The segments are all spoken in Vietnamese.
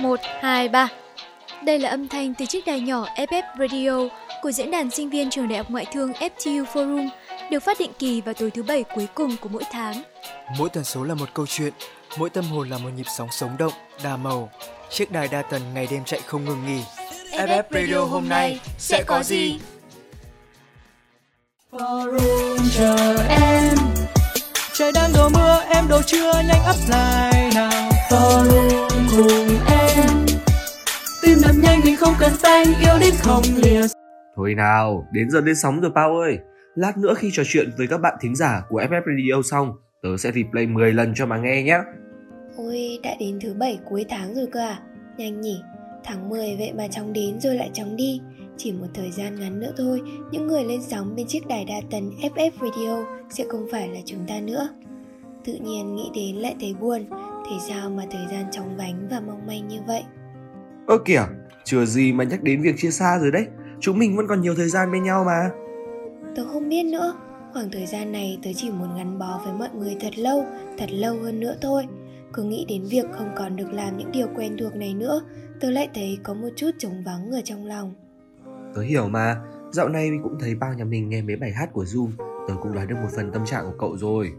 1, 2, 3 Đây là âm thanh từ chiếc đài nhỏ FF Radio của diễn đàn sinh viên trường đại học ngoại thương FTU Forum được phát định kỳ vào tối thứ bảy cuối cùng của mỗi tháng. Mỗi tần số là một câu chuyện, mỗi tâm hồn là một nhịp sóng sống động, đa màu. Chiếc đài đa tần ngày đêm chạy không ngừng nghỉ. FF Radio hôm nay sẽ có gì? Forum chờ em Trời đang đổ mưa em đồ chưa nhanh up lại nào Forum cùng Tim đập nhanh mình không cần phanh yêu đến không lìa Thôi nào, đến giờ lên sóng rồi Pao ơi. Lát nữa khi trò chuyện với các bạn thính giả của FF Radio xong, tớ sẽ replay 10 lần cho mà nghe nhé. Ôi, đã đến thứ bảy cuối tháng rồi cơ à? Nhanh nhỉ, tháng 10 vậy mà chóng đến rồi lại chóng đi. Chỉ một thời gian ngắn nữa thôi, những người lên sóng bên chiếc đài đa tần FF Radio sẽ không phải là chúng ta nữa. Tự nhiên nghĩ đến lại thấy buồn, thế sao mà thời gian chóng vánh và mong manh như vậy? Ơ kìa, chưa gì mà nhắc đến việc chia xa rồi đấy. Chúng mình vẫn còn nhiều thời gian bên nhau mà. Tớ không biết nữa, khoảng thời gian này tớ chỉ muốn gắn bó với mọi người thật lâu, thật lâu hơn nữa thôi. Cứ nghĩ đến việc không còn được làm những điều quen thuộc này nữa, tớ lại thấy có một chút trống vắng ở trong lòng. Tớ hiểu mà, dạo này mình cũng thấy bao nhà mình nghe mấy bài hát của Zoom, tớ cũng đoán được một phần tâm trạng của cậu rồi.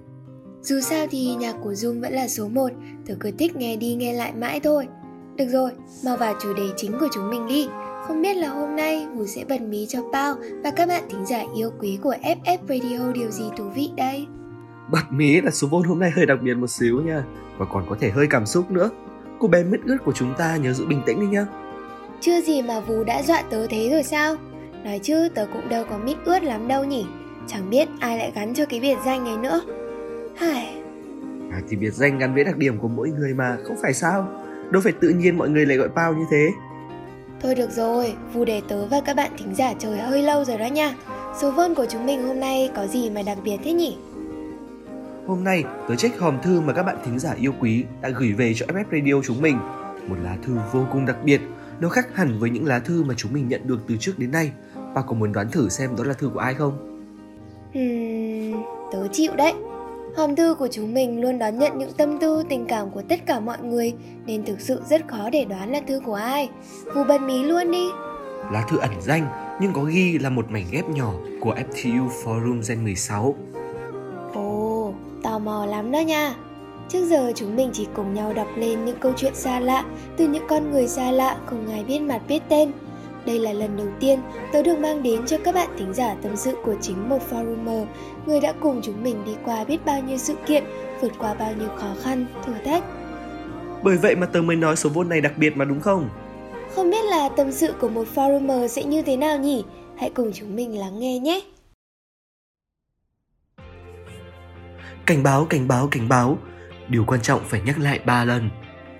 Dù sao thì nhạc của Zoom vẫn là số 1, tớ cứ thích nghe đi nghe lại mãi thôi. Được rồi, mau vào chủ đề chính của chúng mình đi. Không biết là hôm nay Vũ sẽ bật mí cho Pao và các bạn thính giả yêu quý của FF Radio điều gì thú vị đây? Bật mí là số vôn hôm nay hơi đặc biệt một xíu nha, và còn có thể hơi cảm xúc nữa. Cô bé mứt ướt của chúng ta nhớ giữ bình tĩnh đi nhá. Chưa gì mà Vũ đã dọa tớ thế rồi sao? Nói chứ tớ cũng đâu có mít ướt lắm đâu nhỉ Chẳng biết ai lại gắn cho cái biệt danh này nữa Hài, À, thì biệt danh gắn với đặc điểm của mỗi người mà, không phải sao? Đâu phải tự nhiên mọi người lại gọi Pao như thế. Thôi được rồi, Vũ để tớ và các bạn thính giả chờ hơi lâu rồi đó nha Số vôn của chúng mình hôm nay có gì mà đặc biệt thế nhỉ? Hôm nay, tớ check hòm thư mà các bạn thính giả yêu quý đã gửi về cho FF Radio chúng mình. Một lá thư vô cùng đặc biệt, nó khác hẳn với những lá thư mà chúng mình nhận được từ trước đến nay. Và có muốn đoán thử xem đó là thư của ai không? Hmm, tớ chịu đấy Hòm thư của chúng mình luôn đón nhận những tâm tư, tình cảm của tất cả mọi người Nên thực sự rất khó để đoán là thư của ai. Vũ bật mí luôn đi. Lá thư ẩn danh nhưng có ghi là một mảnh ghép nhỏ của FTU Forum Gen 16. Ồ, tò mò lắm đó nha. Trước giờ chúng mình chỉ cùng nhau đọc lên những câu chuyện xa lạ Từ những con người xa lạ không ai biết mặt biết tên Đây là lần đầu tiên tớ được mang đến cho các bạn thính giả tâm sự của chính một forumer Người đã cùng chúng mình đi qua biết bao nhiêu sự kiện Vượt qua bao nhiêu khó khăn, thử thách Bởi vậy mà tớ mới nói số vôn này đặc biệt mà đúng không? Không biết là tâm sự của một forumer sẽ như thế nào nhỉ? Hãy cùng chúng mình lắng nghe nhé Cảnh báo, cảnh báo, cảnh báo. Điều quan trọng phải nhắc lại 3 lần.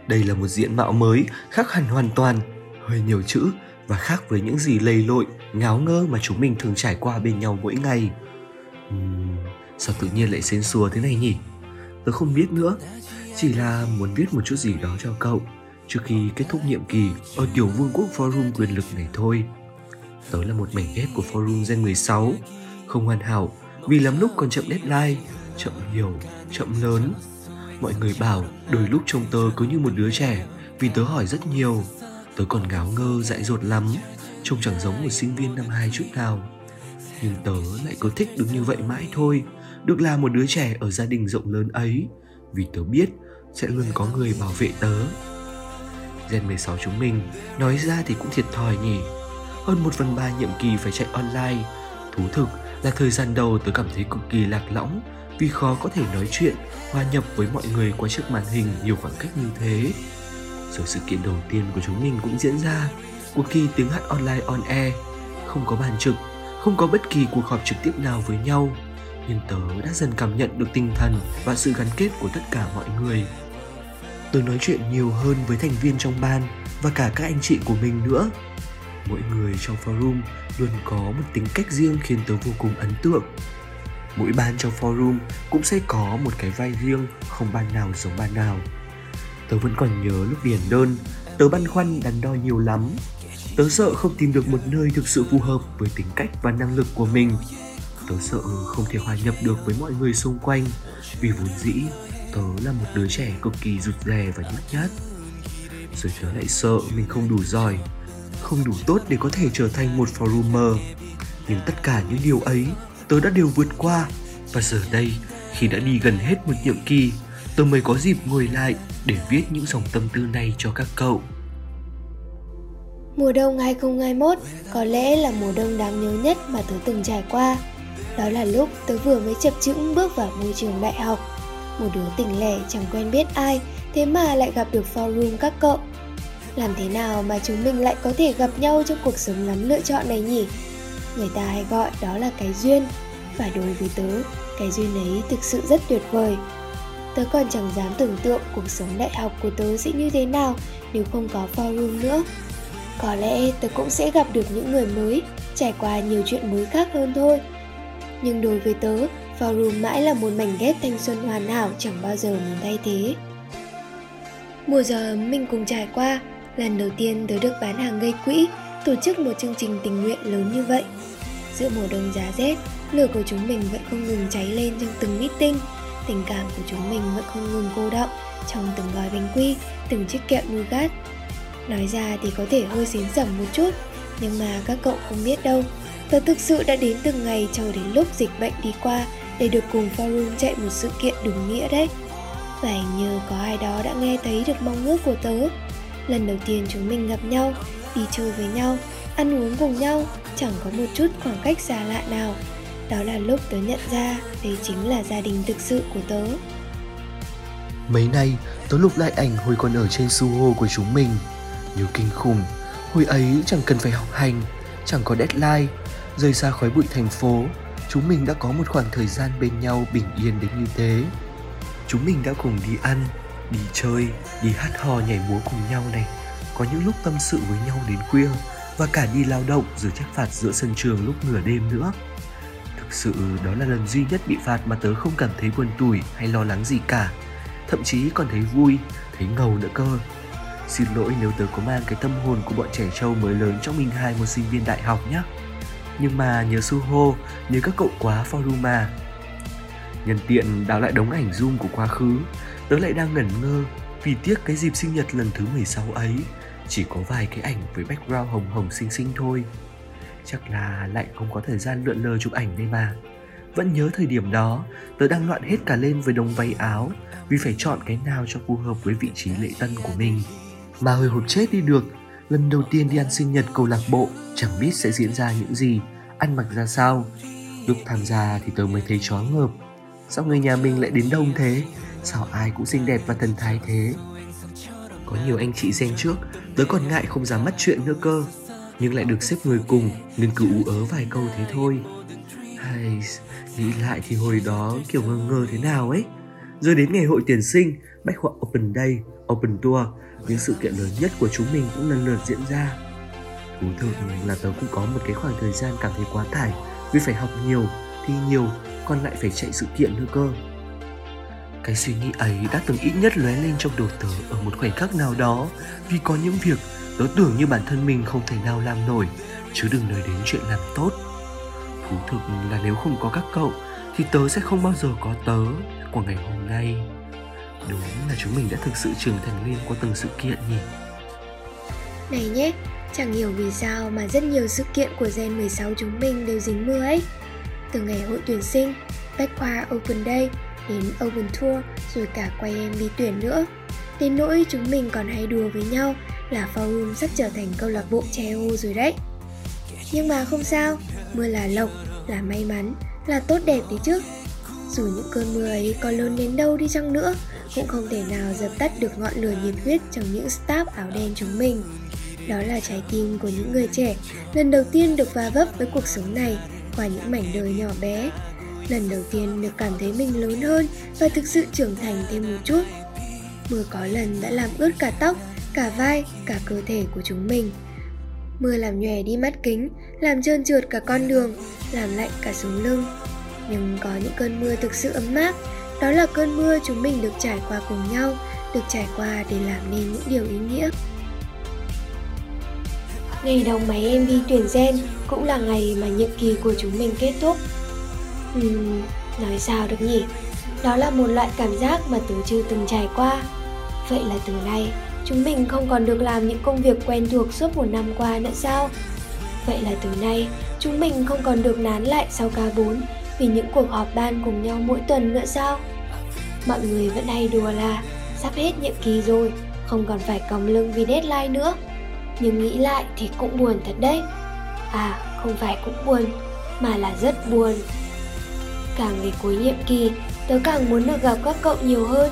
Đây là một diện mạo mới, khác hẳn hoàn toàn, hơi nhiều chữ và khác với những gì lầy lội, ngáo ngơ mà chúng mình thường trải qua bên nhau mỗi ngày. Uhm, sao tự nhiên lại xến xùa thế này nhỉ? Tớ không biết nữa, chỉ là muốn viết một chút gì đó cho cậu trước khi kết thúc nhiệm kỳ ở tiểu vương quốc forum quyền lực này thôi. Tớ là một mảnh ghép của forum Gen 16, không hoàn hảo vì lắm lúc còn chậm deadline, chậm nhiều, chậm lớn. Mọi người bảo đôi lúc trông tớ cứ như một đứa trẻ vì tớ hỏi rất nhiều. Tớ còn ngáo ngơ dại dột lắm, trông chẳng giống một sinh viên năm hai chút nào. Nhưng tớ lại cứ thích được như vậy mãi thôi, được là một đứa trẻ ở gia đình rộng lớn ấy, vì tớ biết sẽ luôn có người bảo vệ tớ. Gen 16 chúng mình, nói ra thì cũng thiệt thòi nhỉ. Hơn một phần ba nhiệm kỳ phải chạy online. Thú thực là thời gian đầu tớ cảm thấy cực kỳ lạc lõng vì khó có thể nói chuyện, hòa nhập với mọi người qua chiếc màn hình nhiều khoảng cách như thế. Rồi sự kiện đầu tiên của chúng mình cũng diễn ra, cuộc thi tiếng hát online on air, không có bàn trực, không có bất kỳ cuộc họp trực tiếp nào với nhau, nhưng tớ đã dần cảm nhận được tinh thần và sự gắn kết của tất cả mọi người. Tớ nói chuyện nhiều hơn với thành viên trong ban và cả các anh chị của mình nữa. Mỗi người trong forum luôn có một tính cách riêng khiến tớ vô cùng ấn tượng. Mỗi ban trong forum cũng sẽ có một cái vai riêng, không ban nào giống ban nào. Tớ vẫn còn nhớ lúc điền đơn, tớ băn khoăn đắn đo nhiều lắm. Tớ sợ không tìm được một nơi thực sự phù hợp với tính cách và năng lực của mình. Tớ sợ không thể hòa nhập được với mọi người xung quanh vì vốn dĩ tớ là một đứa trẻ cực kỳ rụt rè và nhút nhát. rồi tớ lại sợ mình không đủ giỏi không đủ tốt để có thể trở thành một forumer nhưng tất cả những điều ấy tớ đã đều vượt qua và giờ đây khi đã đi gần hết một nhiệm kỳ tớ mới có dịp ngồi lại để viết những dòng tâm tư này cho các cậu Mùa đông 2021 có lẽ là mùa đông đáng nhớ nhất mà tớ từng trải qua. Đó là lúc tớ vừa mới chập chững bước vào môi trường đại học. Một đứa tỉnh lẻ chẳng quen biết ai, thế mà lại gặp được forum các cậu. Làm thế nào mà chúng mình lại có thể gặp nhau trong cuộc sống lắm lựa chọn này nhỉ? Người ta hay gọi đó là cái duyên. Và đối với tớ, cái duyên ấy thực sự rất tuyệt vời. Tớ còn chẳng dám tưởng tượng cuộc sống đại học của tớ sẽ như thế nào nếu không có forum nữa. Có lẽ tớ cũng sẽ gặp được những người mới, trải qua nhiều chuyện mới khác hơn thôi. Nhưng đối với tớ, forum mãi là một mảnh ghép thanh xuân hoàn hảo chẳng bao giờ muốn thay thế. Mùa giờ mình cùng trải qua, lần đầu tiên tớ được bán hàng gây quỹ, tổ chức một chương trình tình nguyện lớn như vậy. Giữa mùa đông giá rét, lửa của chúng mình vẫn không ngừng cháy lên trong từng meeting, tình cảm của chúng mình vẫn không ngừng cô đọng trong từng gói bánh quy, từng chiếc kẹo nougat Nói ra thì có thể hơi xến sẩm một chút Nhưng mà các cậu không biết đâu. Tớ thực sự đã đến từng ngày chờ đến lúc dịch bệnh đi qua Để được cùng forum chạy một sự kiện đúng nghĩa đấy. Và hình như có ai đó đã nghe thấy được mong ước của tớ. Lần đầu tiên chúng mình gặp nhau Đi chơi với nhau Ăn uống cùng nhau Chẳng có một chút khoảng cách xa lạ nào. Đó là lúc tớ nhận ra Đây chính là gia đình thực sự của tớ. Mấy nay, tớ lục lại ảnh hồi còn ở trên Suho của chúng mình. Nhiều kinh khủng Hồi ấy chẳng cần phải học hành Chẳng có deadline. Rời xa khói bụi thành phố Chúng mình đã có một khoảng thời gian bên nhau bình yên đến như thế. Chúng mình đã cùng đi ăn Đi chơi Đi hát hò nhảy múa cùng nhau này. Có những lúc tâm sự với nhau đến khuya Và cả đi lao động rồi trách phạt giữa sân trường lúc nửa đêm nữa. Thực sự đó là lần duy nhất bị phạt mà tớ không cảm thấy buồn tủi hay lo lắng gì cả Thậm chí còn thấy vui, thấy ngầu nữa cơ Xin lỗi nếu tớ có mang cái tâm hồn của bọn trẻ trâu mới lớn trong mình hai một sinh viên đại học nhé. Nhưng mà nhớ Suho, nhớ các cậu quá Foruma. Nhân tiện đào lại đống ảnh zoom của quá khứ, tớ lại đang ngẩn ngơ vì tiếc cái dịp sinh nhật lần thứ 16 ấy chỉ có vài cái ảnh với background hồng hồng xinh xinh thôi. Chắc là lại không có thời gian lượn lờ chụp ảnh đây mà. Vẫn nhớ thời điểm đó, tớ đang loạn hết cả lên với đống váy áo vì phải chọn cái nào cho phù hợp với vị trí lễ tân của mình. Mà hồi hộp chết đi được lần đầu tiên đi ăn sinh nhật câu lạc bộ chẳng biết sẽ diễn ra những gì ăn mặc ra sao. Lúc tham gia thì tớ mới thấy chóng ngợp. Sao người nhà mình lại đến đông thế? Sao ai cũng xinh đẹp và thần thái thế? Có nhiều anh chị xen trước tớ còn ngại không dám mất chuyện nữa cơ nhưng lại được xếp người cùng, nên cứ ú ớ vài câu thế thôi. Hay, nghĩ lại thì hồi đó kiểu ngơ ngơ thế nào ấy. Rồi đến ngày hội tuyển sinh, bách khoa open day, open tour, những sự kiện lớn nhất của chúng mình cũng lần lượt diễn ra. Thú thực là tớ cũng có một cái khoảng thời gian cảm thấy quá tải, vì phải học nhiều, thi nhiều, còn lại phải chạy sự kiện nữa cơ. Cái suy nghĩ ấy đã từng ít nhất lóe lên trong đầu tớ ở một khoảnh khắc nào đó, vì có những việc tớ tưởng như bản thân mình không thể nào làm nổi chứ đừng nói đến chuyện làm tốt. Thú thực là nếu không có các cậu thì tớ sẽ không bao giờ có tớ của ngày hôm nay. Đúng là chúng mình đã thực sự trưởng thành lên qua từng sự kiện nhỉ? Này nhé, chẳng hiểu vì sao mà rất nhiều sự kiện của Gen 16 chúng mình đều dính mưa ấy. Từ ngày hội tuyển sinh, Bách Khoa Open Day đến Open Tour rồi cả quay em đi tuyển nữa. Đến nỗi chúng mình còn hay đùa với nhau là forum sắp trở thành câu lạc bộ che ô rồi đấy Nhưng mà không sao, mưa là lộc, là may mắn, là tốt đẹp đấy chứ Dù những cơn mưa ấy có lớn đến đâu đi chăng nữa cũng không thể nào dập tắt được ngọn lửa nhiệt huyết trong những staff áo đen chúng mình. Đó là trái tim của những người trẻ, lần đầu tiên được va vấp với cuộc sống này qua những mảnh đời nhỏ bé. Lần đầu tiên được cảm thấy mình lớn hơn và thực sự trưởng thành thêm một chút. Mưa có lần đã làm ướt cả tóc, cả vai, cả cơ thể của chúng mình. Mưa làm nhòe đi mắt kính, làm trơn trượt cả con đường, làm lạnh cả sống lưng. Nhưng có những cơn mưa thực sự ấm áp, đó là cơn mưa chúng mình được trải qua cùng nhau, được trải qua để làm nên những điều ý nghĩa. Ngày đầu máy MV tuyển gen cũng là ngày mà nhiệm kỳ của chúng mình kết thúc. Uhm, nói sao được nhỉ? Đó là một loại cảm giác mà tớ chưa từng trải qua. Vậy là từ nay, chúng mình không còn được làm những công việc quen thuộc suốt một năm qua nữa sao? Vậy là từ nay, chúng mình không còn được nán lại sau ca 4 vì những cuộc họp ban cùng nhau mỗi tuần nữa sao? Mọi người vẫn hay đùa là sắp hết nhiệm kỳ rồi, không còn phải còng lưng vì deadline nữa. Nhưng nghĩ lại thì cũng buồn thật đấy. À, không phải cũng buồn, mà là rất buồn. Càng về cuối nhiệm kỳ, tớ càng muốn được gặp các cậu nhiều hơn.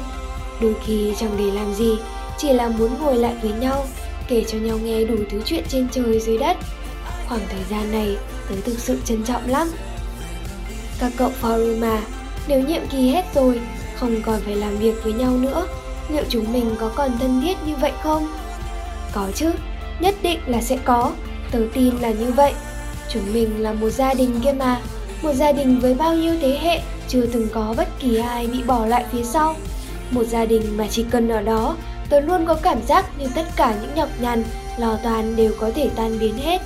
Đôi khi chẳng để làm gì, chỉ là muốn ngồi lại với nhau, kể cho nhau nghe đủ thứ chuyện trên trời dưới đất. Khoảng thời gian này, tớ thực sự trân trọng lắm. Các cậu forum mà, nếu nhiệm kỳ hết rồi, không còn phải làm việc với nhau nữa, liệu chúng mình có còn thân thiết như vậy không? Có chứ, nhất định là sẽ có, tớ tin là như vậy. Chúng mình là một gia đình kia mà, một gia đình với bao nhiêu thế hệ chưa từng có bất kỳ ai bị bỏ lại phía sau. Một gia đình mà chỉ cần ở đó, tôi luôn có cảm giác như tất cả những nhọc nhằn, lo toan đều có thể tan biến hết.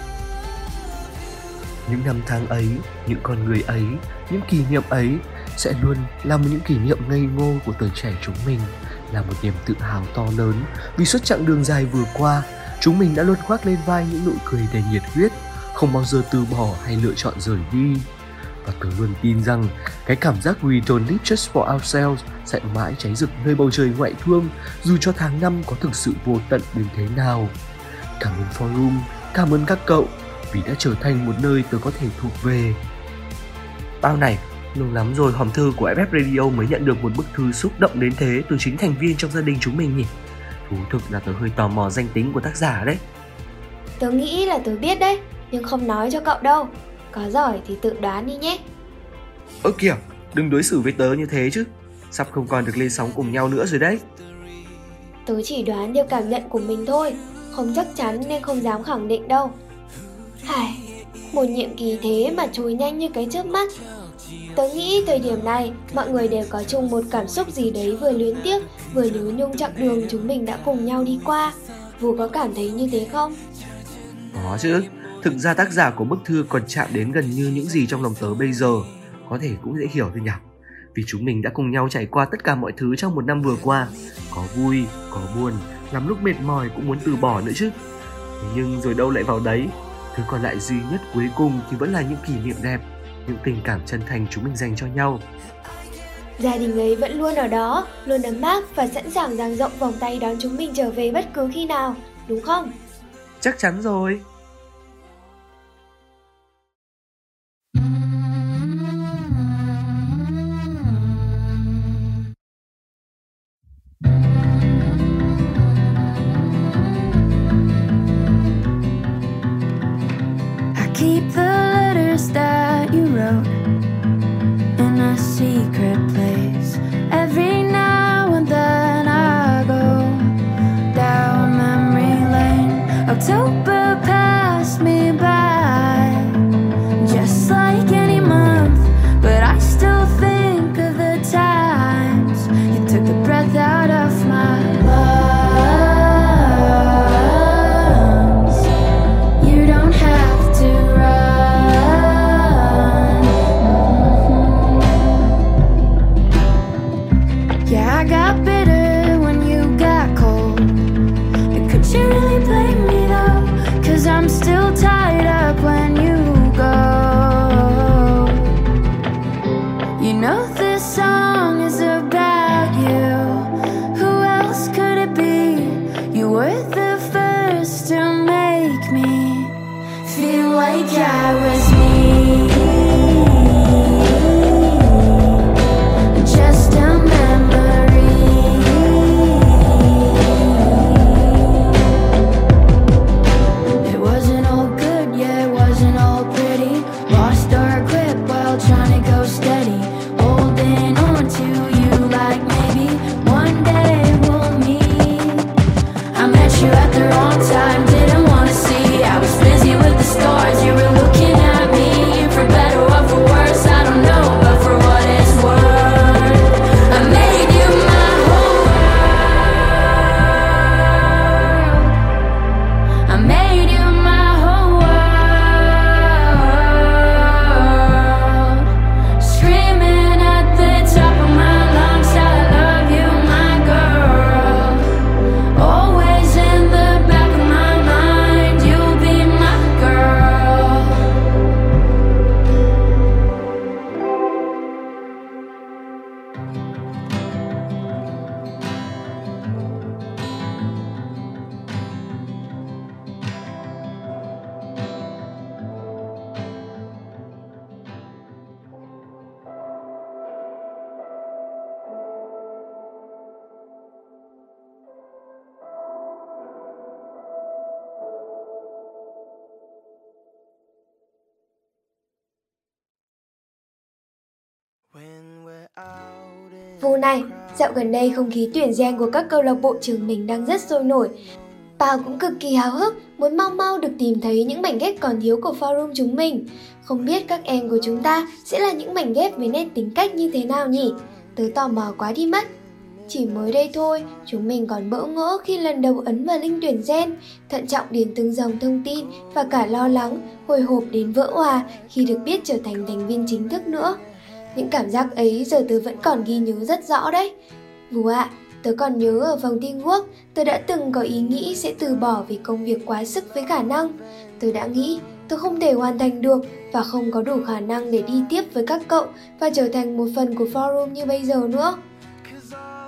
Những năm tháng ấy, những con người ấy, những kỷ niệm ấy sẽ luôn là một những kỷ niệm ngây ngô của tuổi trẻ chúng mình, là một niềm tự hào to lớn vì suốt chặng đường dài vừa qua, chúng mình đã luôn khoác lên vai những nụ cười đầy nhiệt huyết, không bao giờ từ bỏ hay lựa chọn rời đi. Và tôi luôn tin rằng cái cảm giác we don't live just for ourselves sẽ mãi cháy rực nơi bầu trời ngoại thương dù cho tháng năm có thực sự vô tận đến thế nào. Cảm ơn Forum, cảm ơn các cậu vì đã trở thành một nơi tôi có thể thuộc về. Bao này, lâu lắm rồi hòm thư của FF Radio mới nhận được một bức thư xúc động đến thế từ chính thành viên trong gia đình chúng mình nhỉ? Thú thực là tớ hơi tò mò danh tính của tác giả đấy. Tớ nghĩ là tớ biết đấy, nhưng không nói cho cậu đâu. Có giỏi thì tự đoán đi nhé. Ơ kìa, đừng đối xử với tớ như thế chứ. Sắp không còn được lên sóng cùng nhau nữa rồi đấy. Tớ chỉ đoán theo cảm nhận của mình thôi, không chắc chắn nên không dám khẳng định đâu. Hài, một nhiệm kỳ thế mà trôi nhanh như cái chớp mắt. Tớ nghĩ thời điểm này mọi người đều có chung một cảm xúc gì đấy vừa luyến tiếc vừa nhớ nhung chặng đường chúng mình đã cùng nhau đi qua. Vũ có cảm thấy như thế không? Có chứ, thực ra tác giả của bức thư còn chạm đến gần như những gì trong lòng tớ bây giờ. Có thể cũng dễ hiểu thôi nhỉ. Vì chúng mình đã cùng nhau trải qua tất cả mọi thứ trong một năm vừa qua. Có vui, có buồn, lắm lúc mệt mỏi cũng muốn từ bỏ nữa chứ. Nhưng rồi đâu lại vào đấy, thứ còn lại duy nhất cuối cùng thì vẫn là những kỷ niệm đẹp những tình cảm chân thành chúng mình dành cho nhau Gia đình ấy vẫn luôn ở đó, luôn ấm áp và sẵn sàng dang rộng vòng tay đón chúng mình trở về bất cứ khi nào, đúng không? Chắc chắn rồi. Này, dạo gần đây không khí tuyển gen của các câu lạc bộ trường mình đang rất sôi nổi. Bao cũng cực kỳ háo hức, muốn mau mau được tìm thấy những mảnh ghép còn thiếu của forum chúng mình. Không biết các em của chúng ta sẽ là những mảnh ghép với nét tính cách như thế nào nhỉ? Tớ tò mò quá đi mất. Chỉ mới đây thôi, chúng mình còn bỡ ngỡ khi lần đầu ấn vào link tuyển gen, thận trọng điền từng dòng thông tin và cả lo lắng, hồi hộp đến vỡ hòa khi được biết trở thành thành viên chính thức nữa. Những cảm giác ấy giờ tớ vẫn còn ghi nhớ rất rõ đấy. Vù ạ, à, tớ còn nhớ ở vòng quốc, tớ đã từng có ý nghĩ sẽ từ bỏ vì công việc quá sức với khả năng. Tớ đã nghĩ tớ không thể hoàn thành được và không có đủ khả năng để đi tiếp với các cậu và trở thành một phần của forum như bây giờ nữa.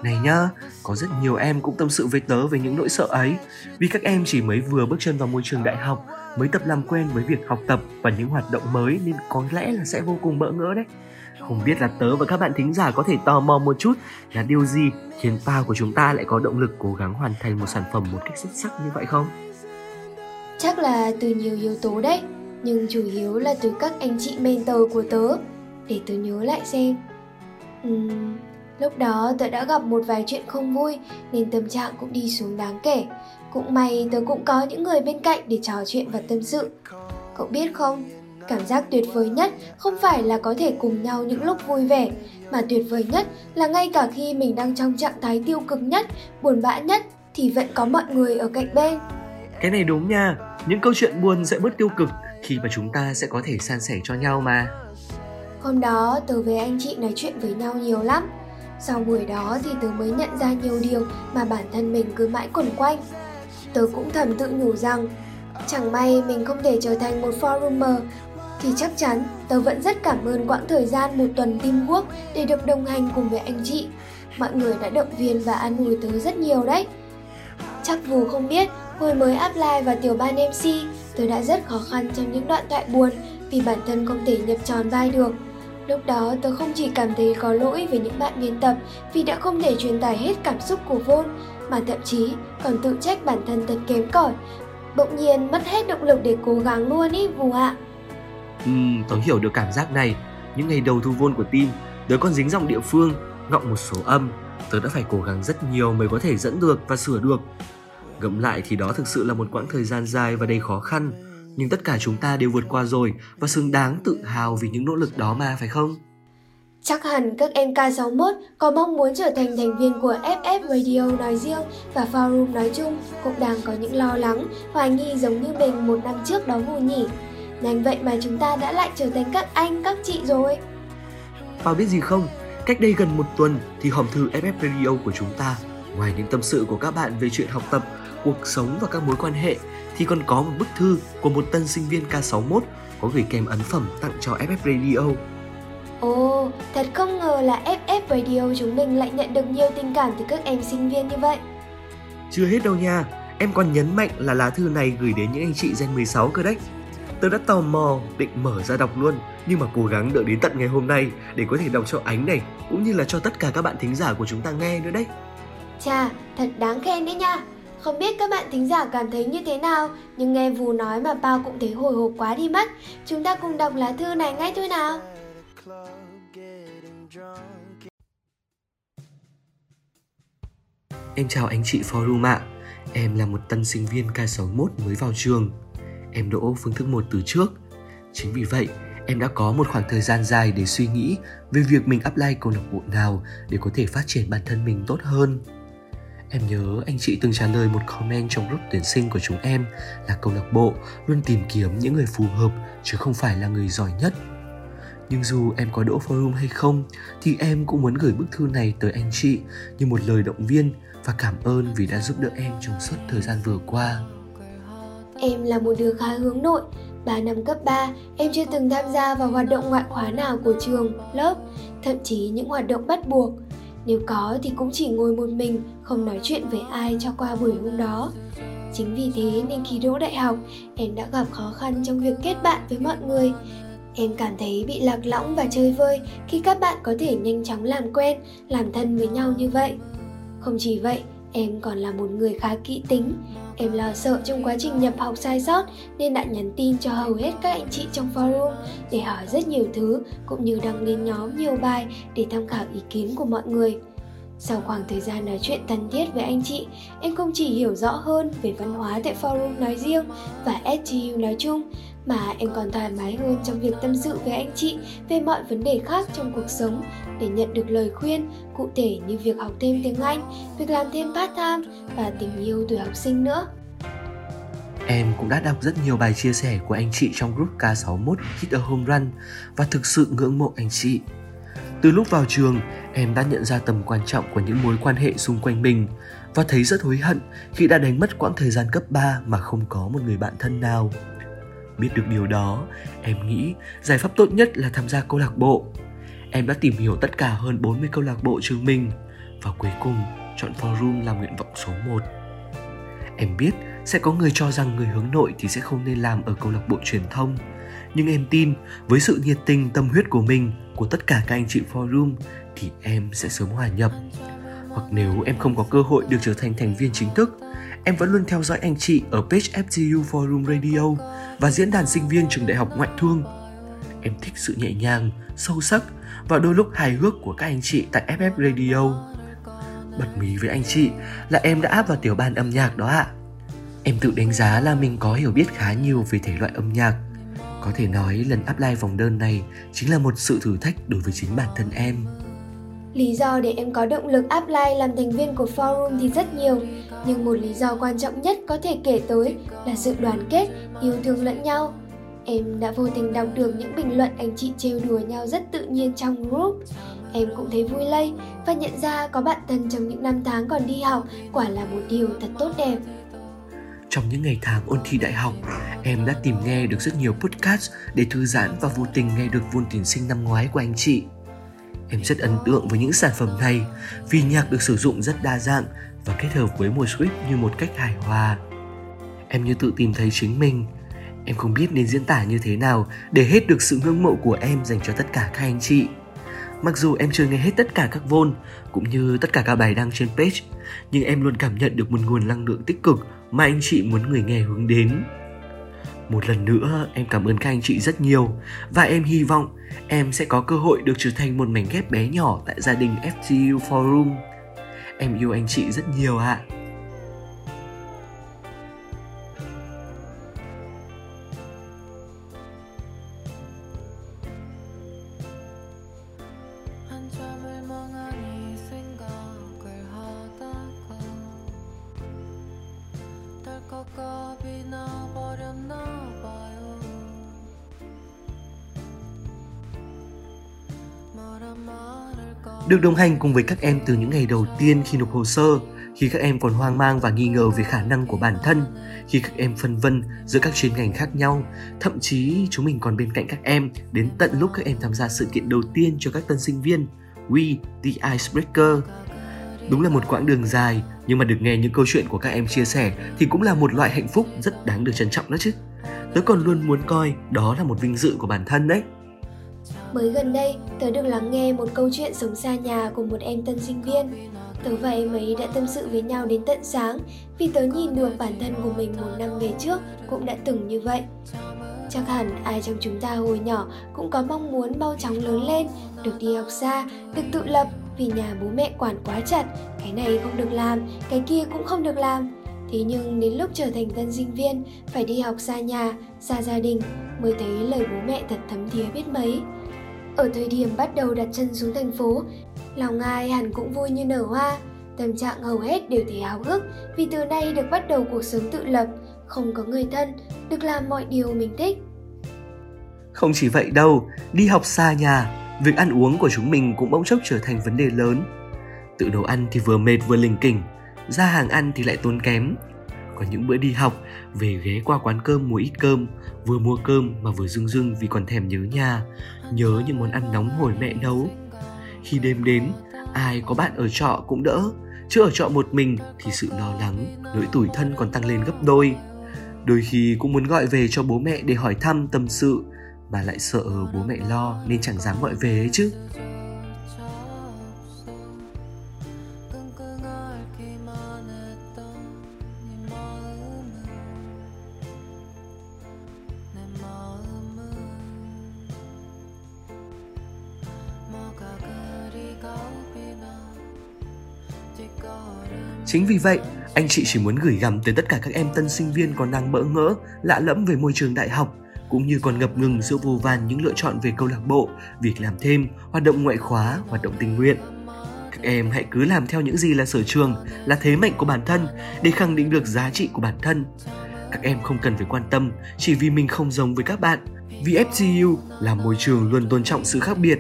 Này nhá, có rất nhiều em cũng tâm sự với tớ về những nỗi sợ ấy Vì các em chỉ mới vừa bước chân vào môi trường đại học Mới tập làm quen với việc học tập và những hoạt động mới Nên có lẽ là sẽ vô cùng bỡ ngỡ đấy không biết là tớ và các bạn thính giả có thể tò mò một chút Là điều gì khiến Pao của chúng ta lại có động lực cố gắng hoàn thành một sản phẩm một cách xuất sắc như vậy không? Chắc là từ nhiều yếu tố đấy Nhưng chủ yếu là từ các anh chị mentor của tớ Để tớ nhớ lại xem uhm, Lúc đó tớ đã gặp một vài chuyện không vui nên tâm trạng cũng đi xuống đáng kể. Cũng may tớ cũng có những người bên cạnh để trò chuyện và tâm sự. Cậu biết không, cảm giác tuyệt vời nhất không phải là có thể cùng nhau những lúc vui vẻ, mà tuyệt vời nhất là ngay cả khi mình đang trong trạng thái tiêu cực nhất, buồn bã nhất thì vẫn có mọi người ở cạnh bên. Cái này đúng nha, những câu chuyện buồn sẽ bớt tiêu cực khi mà chúng ta sẽ có thể san sẻ cho nhau mà. Hôm đó tớ với anh chị nói chuyện với nhau nhiều lắm sau buổi đó thì tớ mới nhận ra nhiều điều mà bản thân mình cứ mãi quẩn quanh. Tớ cũng thầm tự nhủ rằng, chẳng may mình không thể trở thành một forumer thì chắc chắn tớ vẫn rất cảm ơn quãng thời gian một tuần teamwork để được đồng hành cùng với anh chị. Mọi người đã động viên và an ủi tớ rất nhiều đấy. Chắc Vù không biết, hồi mới apply vào tiểu ban MC, tớ đã rất khó khăn trong những đoạn thoại buồn vì bản thân không thể nhập tròn vai được. Lúc đó tớ không chỉ cảm thấy có lỗi với những bạn biên tập vì đã không thể truyền tải hết cảm xúc của Vôn, mà thậm chí còn tự trách bản thân thật kém cỏi. Bỗng nhiên mất hết động lực để cố gắng luôn ý Vù ạ. Ừ, tớ hiểu được cảm giác này. Những ngày đầu thu Vôn của team, tớ còn dính giọng địa phương, ngọng một số âm. Tớ đã phải cố gắng rất nhiều mới có thể dẫn được và sửa được. Gẫm lại thì đó thực sự là một quãng thời gian dài và đầy khó khăn nhưng tất cả chúng ta đều vượt qua rồi và xứng đáng tự hào vì những nỗ lực đó mà phải không? Chắc hẳn các em K61 có mong muốn trở thành thành viên của FF Radio nói riêng và Forum nói chung cũng đang có những lo lắng, hoài nghi giống như mình một năm trước đó ngu nhỉ. Nhanh vậy mà chúng ta đã lại trở thành các anh, các chị rồi. Bao biết gì không? Cách đây gần một tuần thì hòm thư FF Radio của chúng ta, ngoài những tâm sự của các bạn về chuyện học tập, cuộc sống và các mối quan hệ thì còn có một bức thư của một tân sinh viên K61 có gửi kèm ấn phẩm tặng cho FF Radio. Ồ, thật không ngờ là FF Radio chúng mình lại nhận được nhiều tình cảm từ các em sinh viên như vậy. Chưa hết đâu nha, em còn nhấn mạnh là lá thư này gửi đến những anh chị Gen 16 cơ đấy. Tớ đã tò mò định mở ra đọc luôn nhưng mà cố gắng đợi đến tận ngày hôm nay để có thể đọc cho Ánh này cũng như là cho tất cả các bạn thính giả của chúng ta nghe nữa đấy. Chà, thật đáng khen đấy nha. Không biết các bạn thính giả cảm thấy như thế nào, nhưng nghe Vù nói mà Bao cũng thấy hồi hộp quá đi mất. Chúng ta cùng đọc lá thư này ngay thôi nào. Em chào anh chị forum ạ. Em là một tân sinh viên K61 mới vào trường. Em đỗ phương thức một từ trước. Chính vì vậy, em đã có một khoảng thời gian dài để suy nghĩ về việc mình apply câu lạc bộ nào để có thể phát triển bản thân mình tốt hơn Em nhớ anh chị từng trả lời một comment trong group tuyển sinh của chúng em là câu lạc bộ luôn tìm kiếm những người phù hợp chứ không phải là người giỏi nhất. Nhưng dù em có đỗ forum hay không thì em cũng muốn gửi bức thư này tới anh chị như một lời động viên và cảm ơn vì đã giúp đỡ em trong suốt thời gian vừa qua. Em là một đứa khá hướng nội, 3 năm cấp 3, em chưa từng tham gia vào hoạt động ngoại khóa nào của trường, lớp, thậm chí những hoạt động bắt buộc. Nếu có thì cũng chỉ ngồi một mình, không nói chuyện với ai cho qua buổi hôm đó. Chính vì thế nên khi đỗ đại học, em đã gặp khó khăn trong việc kết bạn với mọi người. Em cảm thấy bị lạc lõng và chơi vơi khi các bạn có thể nhanh chóng làm quen, làm thân với nhau như vậy. Không chỉ vậy, em còn là một người khá kỹ tính. Em lo sợ trong quá trình nhập học sai sót nên đã nhắn tin cho hầu hết các anh chị trong forum để hỏi rất nhiều thứ cũng như đăng lên nhóm nhiều bài để tham khảo ý kiến của mọi người. Sau khoảng thời gian nói chuyện thân thiết với anh chị, em không chỉ hiểu rõ hơn về văn hóa tại forum nói riêng và SGU nói chung, mà em còn thoải mái hơn trong việc tâm sự với anh chị về mọi vấn đề khác trong cuộc sống để nhận được lời khuyên cụ thể như việc học thêm tiếng Anh, việc làm thêm part-time và tình yêu tuổi học sinh nữa. Em cũng đã đọc rất nhiều bài chia sẻ của anh chị trong group K61 Hit a Home Run và thực sự ngưỡng mộ anh chị. Từ lúc vào trường, em đã nhận ra tầm quan trọng của những mối quan hệ xung quanh mình và thấy rất hối hận khi đã đánh mất quãng thời gian cấp 3 mà không có một người bạn thân nào. Biết được điều đó, em nghĩ giải pháp tốt nhất là tham gia câu lạc bộ. Em đã tìm hiểu tất cả hơn 40 câu lạc bộ trường mình và cuối cùng chọn forum là nguyện vọng số 1. Em biết sẽ có người cho rằng người hướng nội thì sẽ không nên làm ở câu lạc bộ truyền thông. Nhưng em tin với sự nhiệt tình tâm huyết của mình, của tất cả các anh chị forum thì em sẽ sớm hòa nhập. Hoặc nếu em không có cơ hội được trở thành thành viên chính thức, em vẫn luôn theo dõi anh chị ở page FTU Forum Radio và diễn đàn sinh viên trường đại học ngoại thương. Em thích sự nhẹ nhàng, sâu sắc và đôi lúc hài hước của các anh chị tại FF Radio. Bật mí với anh chị là em đã áp vào tiểu ban âm nhạc đó ạ. À. Em tự đánh giá là mình có hiểu biết khá nhiều về thể loại âm nhạc. Có thể nói lần apply vòng đơn này chính là một sự thử thách đối với chính bản thân em. Lý do để em có động lực apply làm thành viên của forum thì rất nhiều, nhưng một lý do quan trọng nhất có thể kể tới là sự đoàn kết, yêu thương lẫn nhau. Em đã vô tình đọc được những bình luận anh chị trêu đùa nhau rất tự nhiên trong group. Em cũng thấy vui lây và nhận ra có bạn thân trong những năm tháng còn đi học quả là một điều thật tốt đẹp. Trong những ngày tháng ôn thi đại học, em đã tìm nghe được rất nhiều podcast để thư giãn và vô tình nghe được vôn tuyển sinh năm ngoái của anh chị. Em rất ấn tượng với những sản phẩm này vì nhạc được sử dụng rất đa dạng và kết hợp với một script như một cách hài hòa. Em như tự tìm thấy chính mình. Em không biết nên diễn tả như thế nào để hết được sự ngưỡng mộ của em dành cho tất cả các anh chị. Mặc dù em chưa nghe hết tất cả các vôn cũng như tất cả các bài đăng trên page, nhưng em luôn cảm nhận được một nguồn năng lượng tích cực mà anh chị muốn người nghe hướng đến. Một lần nữa, em cảm ơn các anh chị rất nhiều và em hy vọng em sẽ có cơ hội được trở thành một mảnh ghép bé nhỏ tại gia đình FTU Forum. Em yêu anh chị rất nhiều ạ. À. Được đồng hành cùng với các em từ những ngày đầu tiên khi nộp hồ sơ, khi các em còn hoang mang và nghi ngờ về khả năng của bản thân, khi các em phân vân giữa các chuyên ngành khác nhau, thậm chí chúng mình còn bên cạnh các em đến tận lúc các em tham gia sự kiện đầu tiên cho các tân sinh viên, We The Icebreaker. Đúng là một quãng đường dài, nhưng mà được nghe những câu chuyện của các em chia sẻ thì cũng là một loại hạnh phúc rất đáng được trân trọng đó chứ. Tớ còn luôn muốn coi đó là một vinh dự của bản thân đấy. Mới gần đây, tớ được lắng nghe một câu chuyện sống xa nhà của một em tân sinh viên. Tớ và em ấy đã tâm sự với nhau đến tận sáng vì tớ nhìn được bản thân của mình một năm về trước cũng đã từng như vậy. Chắc hẳn ai trong chúng ta hồi nhỏ cũng có mong muốn mau chóng lớn lên, được đi học xa, được tự lập vì nhà bố mẹ quản quá chặt, cái này không được làm, cái kia cũng không được làm. Thế nhưng đến lúc trở thành tân sinh viên, phải đi học xa nhà, xa gia đình, mới thấy lời bố mẹ thật thấm thía biết mấy. Ở thời điểm bắt đầu đặt chân xuống thành phố, lòng ai hẳn cũng vui như nở hoa, tâm trạng hầu hết đều thấy háo hức vì từ nay được bắt đầu cuộc sống tự lập, không có người thân, được làm mọi điều mình thích. Không chỉ vậy đâu, đi học xa nhà, việc ăn uống của chúng mình cũng bỗng chốc trở thành vấn đề lớn. Tự nấu ăn thì vừa mệt vừa lình kỉnh, ra hàng ăn thì lại tốn kém ở những bữa đi học, về ghé qua quán cơm mua ít cơm, vừa mua cơm mà vừa rưng rưng vì còn thèm nhớ nhà, nhớ những món ăn nóng hổi mẹ nấu. Khi đêm đến, ai có bạn ở trọ cũng đỡ, chứ ở trọ một mình thì sự lo lắng, nỗi tủi thân còn tăng lên gấp đôi. Đôi khi cũng muốn gọi về cho bố mẹ để hỏi thăm tâm sự, mà lại sợ bố mẹ lo nên chẳng dám gọi về ấy chứ. Chính vì vậy, anh chị chỉ muốn gửi gắm tới tất cả các em tân sinh viên còn đang bỡ ngỡ, lạ lẫm về môi trường đại học cũng như còn ngập ngừng giữa vô vàn những lựa chọn về câu lạc bộ, việc làm thêm, hoạt động ngoại khóa, hoạt động tình nguyện. Các em hãy cứ làm theo những gì là sở trường, là thế mạnh của bản thân để khẳng định được giá trị của bản thân. Các em không cần phải quan tâm chỉ vì mình không giống với các bạn, vì FGU là môi trường luôn tôn trọng sự khác biệt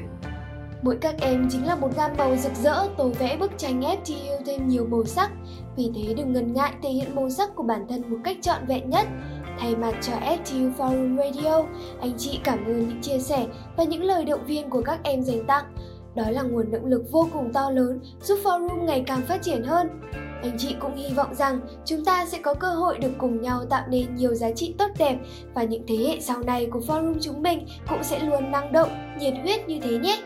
Mỗi các em chính là một gam màu rực rỡ tô vẽ bức tranh FGU thêm nhiều màu sắc. Vì thế đừng ngần ngại thể hiện màu sắc của bản thân một cách trọn vẹn nhất. Thay mặt cho FTU Forum Radio, anh chị cảm ơn những chia sẻ và những lời động viên của các em dành tặng. Đó là nguồn động lực vô cùng to lớn giúp Forum ngày càng phát triển hơn. Anh chị cũng hy vọng rằng chúng ta sẽ có cơ hội được cùng nhau tạo nên nhiều giá trị tốt đẹp và những thế hệ sau này của Forum chúng mình cũng sẽ luôn năng động, nhiệt huyết như thế nhé.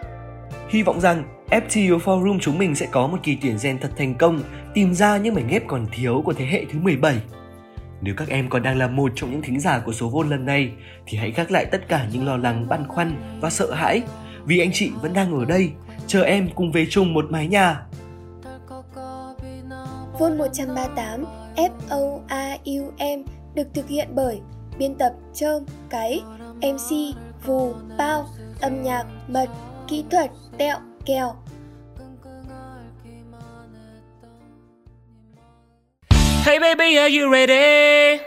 Hy vọng rằng FTU Forum chúng mình sẽ có một kỳ tuyển gen thật thành công, tìm ra những mảnh ghép còn thiếu của thế hệ thứ 17. Nếu các em còn đang là một trong những thính giả của số vôn lần này thì hãy gác lại tất cả những lo lắng, băn khoăn và sợ hãi vì anh chị vẫn đang ở đây, chờ em cùng về chung một mái nhà. Vôn 138 M được thực hiện bởi biên tập Trơm, Cái, MC, Vù, Bao, âm nhạc, Mật, kỹ thuật, Tẹo, Kèo. Hey baby, are you ready?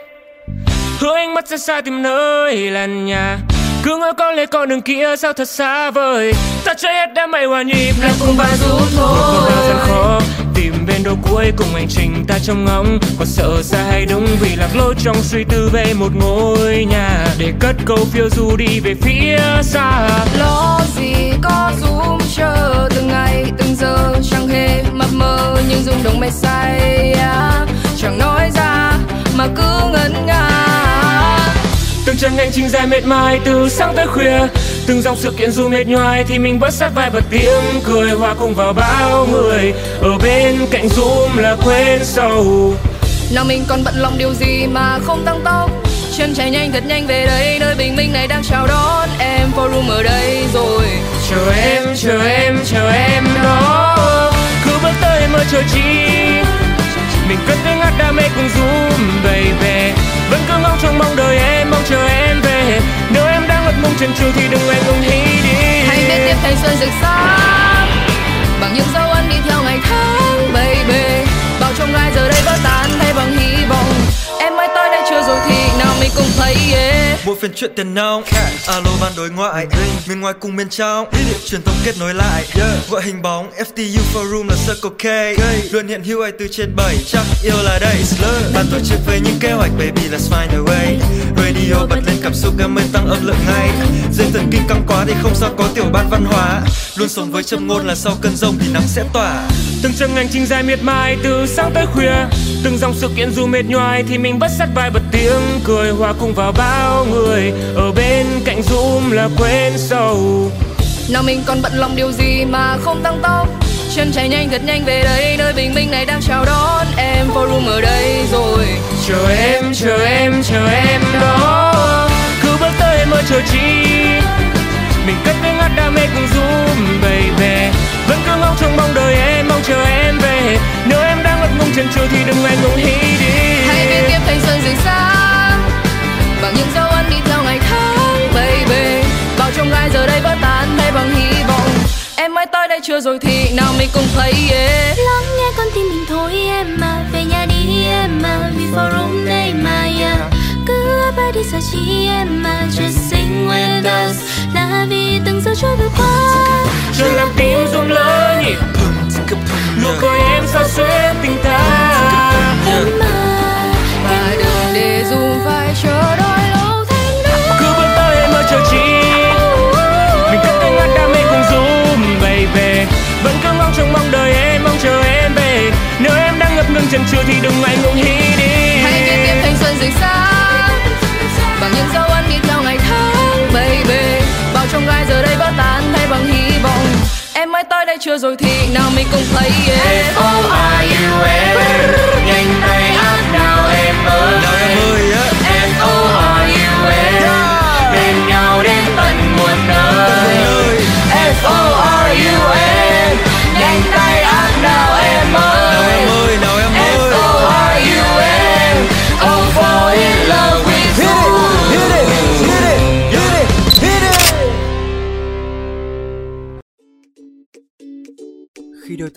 Hứa anh mắt ra xa tìm nơi là nhà. Cứ ngỡ con lên con đường kia sao thật xa vời. Ta chơi hết đám mây hòa nhịp Làm cùng và giúp thôi. Còn đang gian khó tìm bên đâu cuối cùng hành trình ta trong ngóng. Còn sợ sai hay đúng vì lạc lối trong suy tư về một ngôi nhà. Để cất câu phiêu du đi về phía xa. Lo gì có dũng chờ từng ngày, từng giờ, chẳng hề mập mờ nhưng rung động mê say à. chẳng nói ra mà cứ ngẩn ngơ chân hành trình dài mệt mỏi từ sáng tới khuya. Từng dòng sự kiện dù mệt nhoài thì mình vẫn sát vai bật tiếng cười. Hòa cùng vào bao người ở bên cạnh zoom là quên sầu nào mình còn bận lòng điều gì mà không tăng tốc? Chân chạy nhanh thật nhanh về đây nơi bình minh này đang chào đón em. Forum ở đây rồi. Chờ em chờ em chờ em đó. Cứ bước tới mơ chờ chi? Mình cất tiếng hát đam mê cùng zoom về về vẫn cứ ngóng trong mong đợi em, mong chờ em về. Nếu em đang ngất ngùng trên trừ thì đừng anh ngùng hí đi. Hãy biết tiếp thanh xuân rực sáng bằng những dấu ấn đi theo ngày tháng, baby. Bao trong gai giờ đây vỡ tan thay bằng hy vọng. Em mới tới đây chưa rồi thì cùng play yeah một phiên chuyện tiền nông alo ban đối ngoại. Bên ngoài cùng bên trong. Truyền thông kết nối lại. Gọi hình bóng. FTU forum là Circle K. Luôn hiện hữu ai từ trên bảy. Chắc yêu là đây. Ban tổ chức với những kế hoạch baby let's find a way. Radio bật lên cảm xúc em mới tăng âm lượng ngay dây thần kinh căng quá thì không sao có tiểu ban văn hóa. Luôn sống với châm ngôn là sau cơn rông thì nắng sẽ tỏa. Từng chặng hành trình dài miệt mài từ sáng tới khuya từng dòng sự kiện dù mệt nhoài thì mình bất sát vai bật tiếng cười. Hòa cùng vào bao người ở bên cạnh zoom là quên sầu nào mình còn bận lòng điều gì mà không tăng tốc? Chân chạy nhanh thật nhanh về đây nơi bình minh này đang chào đón em. Forum ở đây rồi. Chờ em chờ em chờ em đó. Cứ bước tới mơ chờ chi. Mình cất tiếng hát đam mê cùng zoom baby. Vẫn cứ ngóng trong mong đợi em mong chờ em về ngùng chân trừ thì đừng ngại ngùng hí đi. Hãy biết tiếp thanh xuân rực sáng bằng những dấu ấn đi theo ngày tháng baby. Bao trong gai giờ đây vỡ tan thay bằng hy vọng. Em mới tới đây chưa rồi thì nào mình cùng play yeah. Lắng nghe con tim mình thôi em mà. Về nhà đi em mà. Vì forum đây mà yeah. Cứ ba đi sao chi em mà. Just sing with us. Là vì từng giờ trôi vừa qua. Chưa làm tim rung lỡ nụ cười em sao xuyên tình ta? Em mà và đừng để dù phải chờ đợi lâu thành đó cứ bước tới em mơ chờ chi? Mình cất tiếng hát đam mê cùng zoom baby vẫn cứ ngóng trong mong đợi em mong chờ em về. Nếu em đang ngập ngừng chân chừ thì đừng ngại ngùng hí đi. Hãy biết tiếp thanh xuân rực sáng bằng những dấu ấn đi theo ngày tháng baby. Bao trong gai giờ đây mới tới đây chưa rồi thì nào mình cùng play yeah F-O-R-U-M Nhanh tay áp nào em ơi. Nào em ơi á